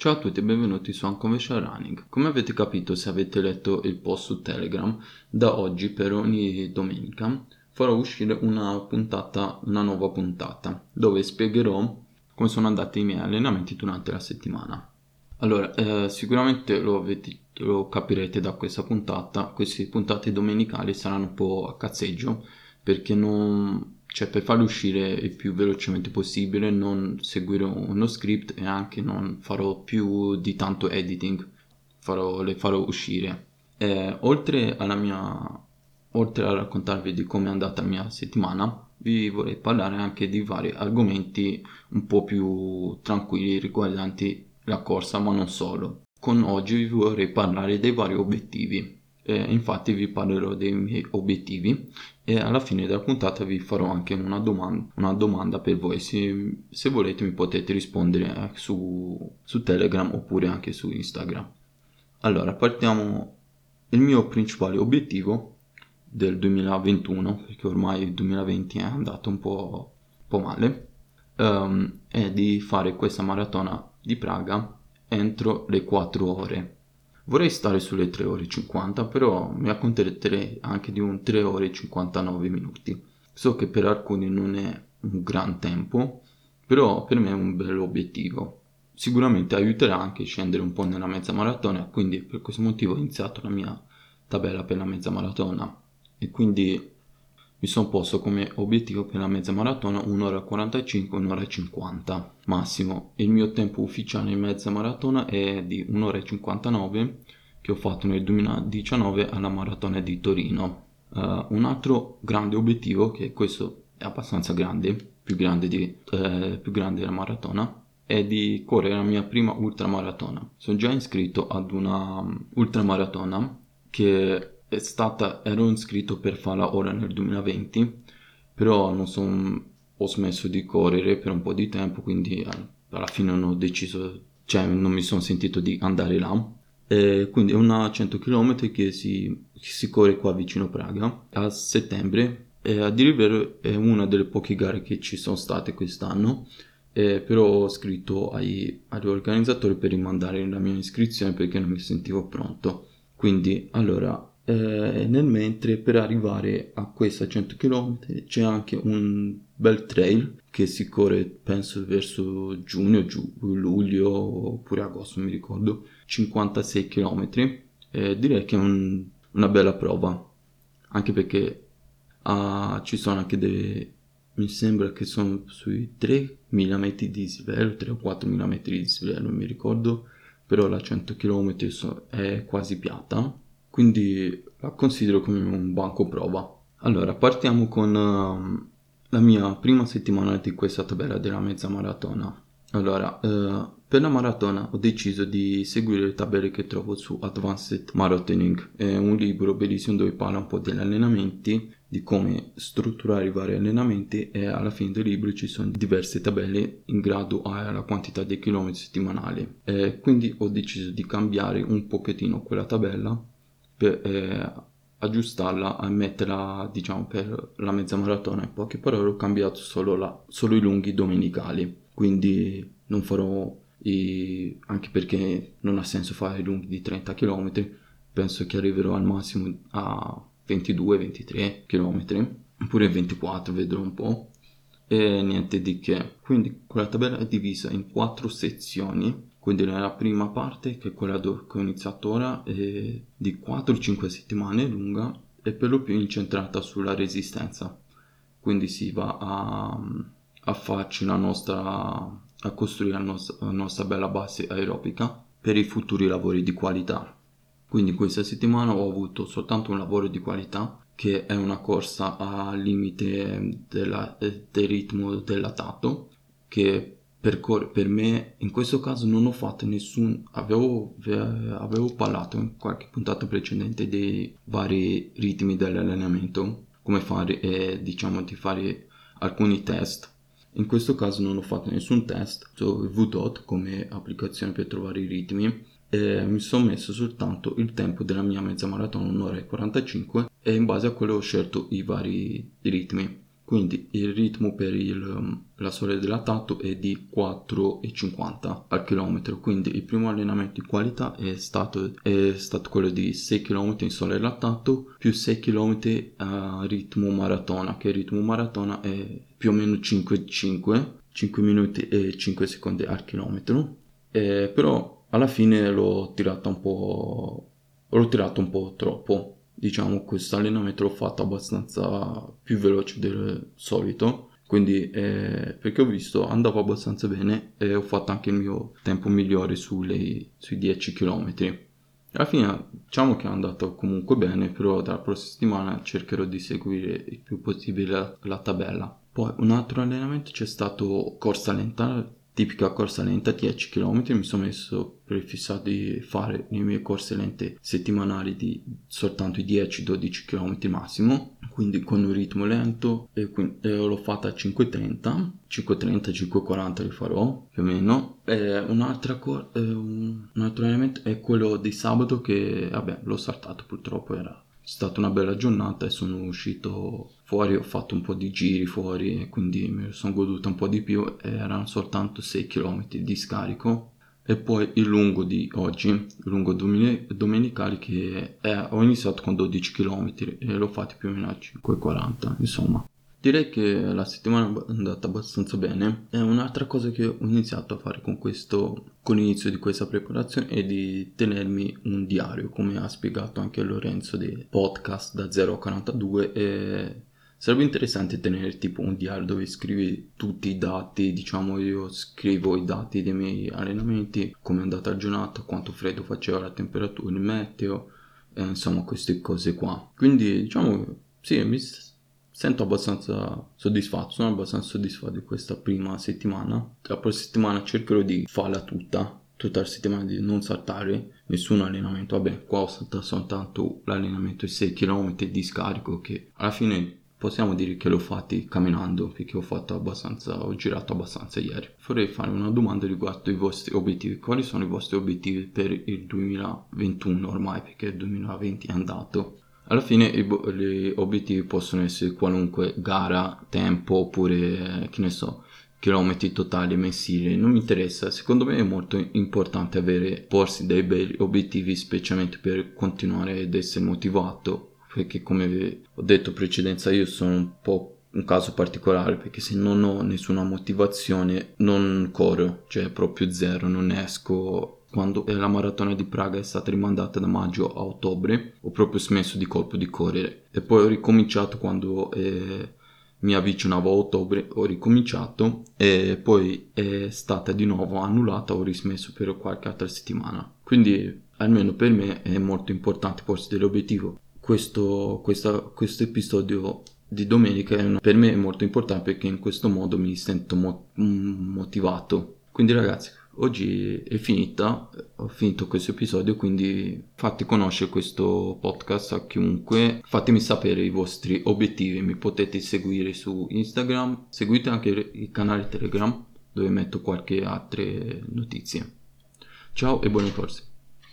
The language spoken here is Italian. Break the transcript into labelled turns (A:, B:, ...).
A: Ciao a tutti e benvenuti su Unconventional Running. Come avete capito se avete letto il post su Telegram, da oggi per ogni domenica farò uscire una puntata, una nuova puntata, dove spiegherò come sono andati i miei allenamenti durante la settimana. Allora, eh, sicuramente lo, avete, lo capirete da questa puntata, queste puntate domenicali saranno un po' a cazzeggio perché non, cioè per farlo uscire il più velocemente possibile, non seguire uno script e anche non farò più di tanto editing, farò, le farò uscire. Eh, oltre mia oltre a raccontarvi di come è andata la mia settimana, vi vorrei parlare anche di vari argomenti un po' più tranquilli riguardanti la corsa, ma non solo. Con oggi vi vorrei parlare dei vari obiettivi eh, infatti vi parlerò dei miei obiettivi e alla fine della puntata vi farò anche una domanda, una domanda per voi. Se, se, volete mi potete rispondere eh, su, su Telegram oppure anche su Instagram. Allora, partiamo. Il mio principale obiettivo del 2021, perché ormai il 2020 è andato un po', un po male, um, è di fare questa maratona di Praga entro le 4 ore Vorrei stare sulle 3 ore e 50, però mi accontenterei anche di un 3 ore e 59 minuti. So che per alcuni non è un gran tempo, però per me è un bel obiettivo. Sicuramente aiuterà anche a scendere un po' nella mezza maratona, quindi per questo motivo ho iniziato la mia tabella per la mezza maratona e quindi mi sono posto come obiettivo per la mezza maratona 1 ora 45, 1 ora 50 massimo. Il mio tempo ufficiale in mezza maratona è di 1 ora 59 che ho fatto nel 2019 alla maratona di Torino. Uh, un altro grande obiettivo, che questo è abbastanza grande, più grande, di, eh, più grande della maratona, è di correre la mia prima ultramaratona. Sono già iscritto ad una um, ultramaratona che è stata, ero iscritto per farla ora nel 2020, però non son, ho smesso di correre per un po' di tempo, quindi alla fine non ho deciso, cioè non mi sono sentito di andare là. E quindi è una 100 km che si, si corre qua vicino Praga a settembre. E a dire il vero è una delle poche gare che ci sono state quest'anno. Eh, però ho scritto ai, agli organizzatori per rimandare la mia iscrizione perché non mi sentivo pronto. Quindi allora eh, nel mentre per arrivare a questa 100 km c'è anche un bel trail che si corre penso verso giugno, giu- luglio oppure agosto mi ricordo 56 km eh, direi che è un, una bella prova anche perché ah, ci sono anche delle mi sembra che sono sui 3 mm di dislivello 3 o 4 mm di non mi ricordo però la 100 km è quasi piatta quindi la considero come un banco prova. Allora, partiamo con uh, la mia prima settimana di questa tabella della mezza maratona. Allora, uh, per la maratona ho deciso di seguire le tabelle che trovo su Advanced Marathoning, è un libro bellissimo dove parla un po' degli allenamenti, di come strutturare i vari allenamenti e alla fine del libro ci sono diverse tabelle in grado alla quantità di chilometri settimanali. E quindi ho deciso di cambiare un pochettino quella tabella per eh, aggiustarla e metterla diciamo per la mezza maratona. In poche parole ho cambiato solo, la, solo i lunghi domenicali. Quindi non farò i, anche perché non ha senso fare i lunghi di 30 km penso che arriverò al massimo a 22-23 km oppure 24 vedrò un po' e niente di che. Quindi quella tabella è divisa in quattro sezioni quindi nella prima parte, che è quella che ho iniziato ora, è di 4-5 settimane lunga e per lo più incentrata sulla resistenza. Quindi si va a, a farci la nostra, a costruire la nostra, la nostra bella base aerobica per i futuri lavori di qualità. Quindi questa settimana ho avuto soltanto un lavoro di qualità che è una corsa al limite della, del ritmo del latato che per, per, me in questo caso non ho fatto nessun avevo, avevo parlato in qualche puntata precedente dei vari ritmi dell'allenamento come fare eh, diciamo di fare alcuni test. In questo caso non ho fatto nessun test ho VDOT come applicazione per trovare i ritmi e mi sono messo soltanto il tempo della mia mezza maratona un'ora e 45 e in base a quello ho scelto i vari ritmi quindi il ritmo per il, um, la soglia del lattato è di 4,50 al chilometro, quindi il primo allenamento di qualità è stato, è stato quello di 6 km in soglia del lattato più 6 km a ritmo maratona, che il ritmo maratona è più o meno 5,5, 5 minuti e 5 secondi al chilometro, eh, però alla fine l'ho tirato un po', l'ho tirato un po' troppo diciamo questo allenamento l'ho fatto abbastanza più veloce del solito. Quindi eh, perché ho visto andavo abbastanza bene e ho fatto anche il mio tempo migliore sulle, sui 10 km alla fine diciamo che è andato comunque bene però dalla prossima settimana cercherò di seguire il più possibile la, la tabella. Poi un altro allenamento c'è stato corsa lenta tipica corsa lenta 10 km mi sono messo prefissato di fare le mie corse lente settimanali di soltanto i 10-12 km massimo quindi con un ritmo lento e, quindi, e l'ho fatta a 5.30 5.30 5.40 li farò più o meno. E un'altra cor- un altro elemento è quello di sabato che vabbè l'ho saltato purtroppo era stata una bella giornata e sono uscito fuori, ho fatto un po' di giri fuori e quindi mi sono goduto un po' di più, erano soltanto 6 km di scarico e poi il lungo di oggi, il lungo domenicale che è, ho iniziato con 12 km e l'ho fatto più o meno a 5,40 insomma. Direi che la settimana è andata abbastanza bene e un'altra cosa che ho iniziato a fare con questo, con l'inizio di questa preparazione è di tenermi un diario, come ha spiegato anche Lorenzo del podcast da 0 a 42 e sarebbe interessante tenere tipo un diario dove scrivi tutti i dati, diciamo io scrivo i dati dei miei allenamenti, come è andata la giornata, quanto freddo faceva la temperatura, il meteo, eh, insomma queste cose qua. Quindi diciamo sì, mi sento abbastanza soddisfatto, sono abbastanza soddisfatto di questa prima settimana. La prossima settimana cercherò di farla tutta, tutta la settimana di non saltare nessun allenamento. Vabbè, qua ho saltato soltanto l'allenamento di 6 km di scarico che alla fine possiamo dire che l'ho fatti camminando perché ho fatto abbastanza, ho girato abbastanza ieri. Vorrei fare una domanda riguardo i vostri obiettivi. Quali sono i vostri obiettivi per il 2021 ormai perché il 2020 è andato? Alla fine gli obiettivi possono essere qualunque gara, tempo oppure, che ne so, chilometri totali mensili, non mi interessa. Secondo me è molto importante avere, porsi dei bei obiettivi, specialmente per continuare ad essere motivato, perché come ho detto in precedenza io sono un po' un caso particolare perché se non ho nessuna motivazione non corro, cioè proprio zero, non esco quando la maratona di Praga è stata rimandata da maggio a ottobre, ho proprio smesso di colpo di correre e poi ho ricominciato quando eh, mi avvicinavo a ottobre, ho ricominciato e poi è stata di nuovo annullata, ho rismesso per qualche altra settimana. Quindi almeno per me è molto importante porsi dell'obiettivo. Questo, questo episodio di domenica una, per me è molto importante perché in questo modo mi sento mo- motivato. Quindi ragazzi, oggi è finita, ho finito questo episodio, quindi fate conoscere questo podcast a chiunque, fatemi sapere i vostri obiettivi, mi potete seguire su Instagram, seguite anche il canale Telegram dove metto qualche altre notizie. Ciao e buone corse.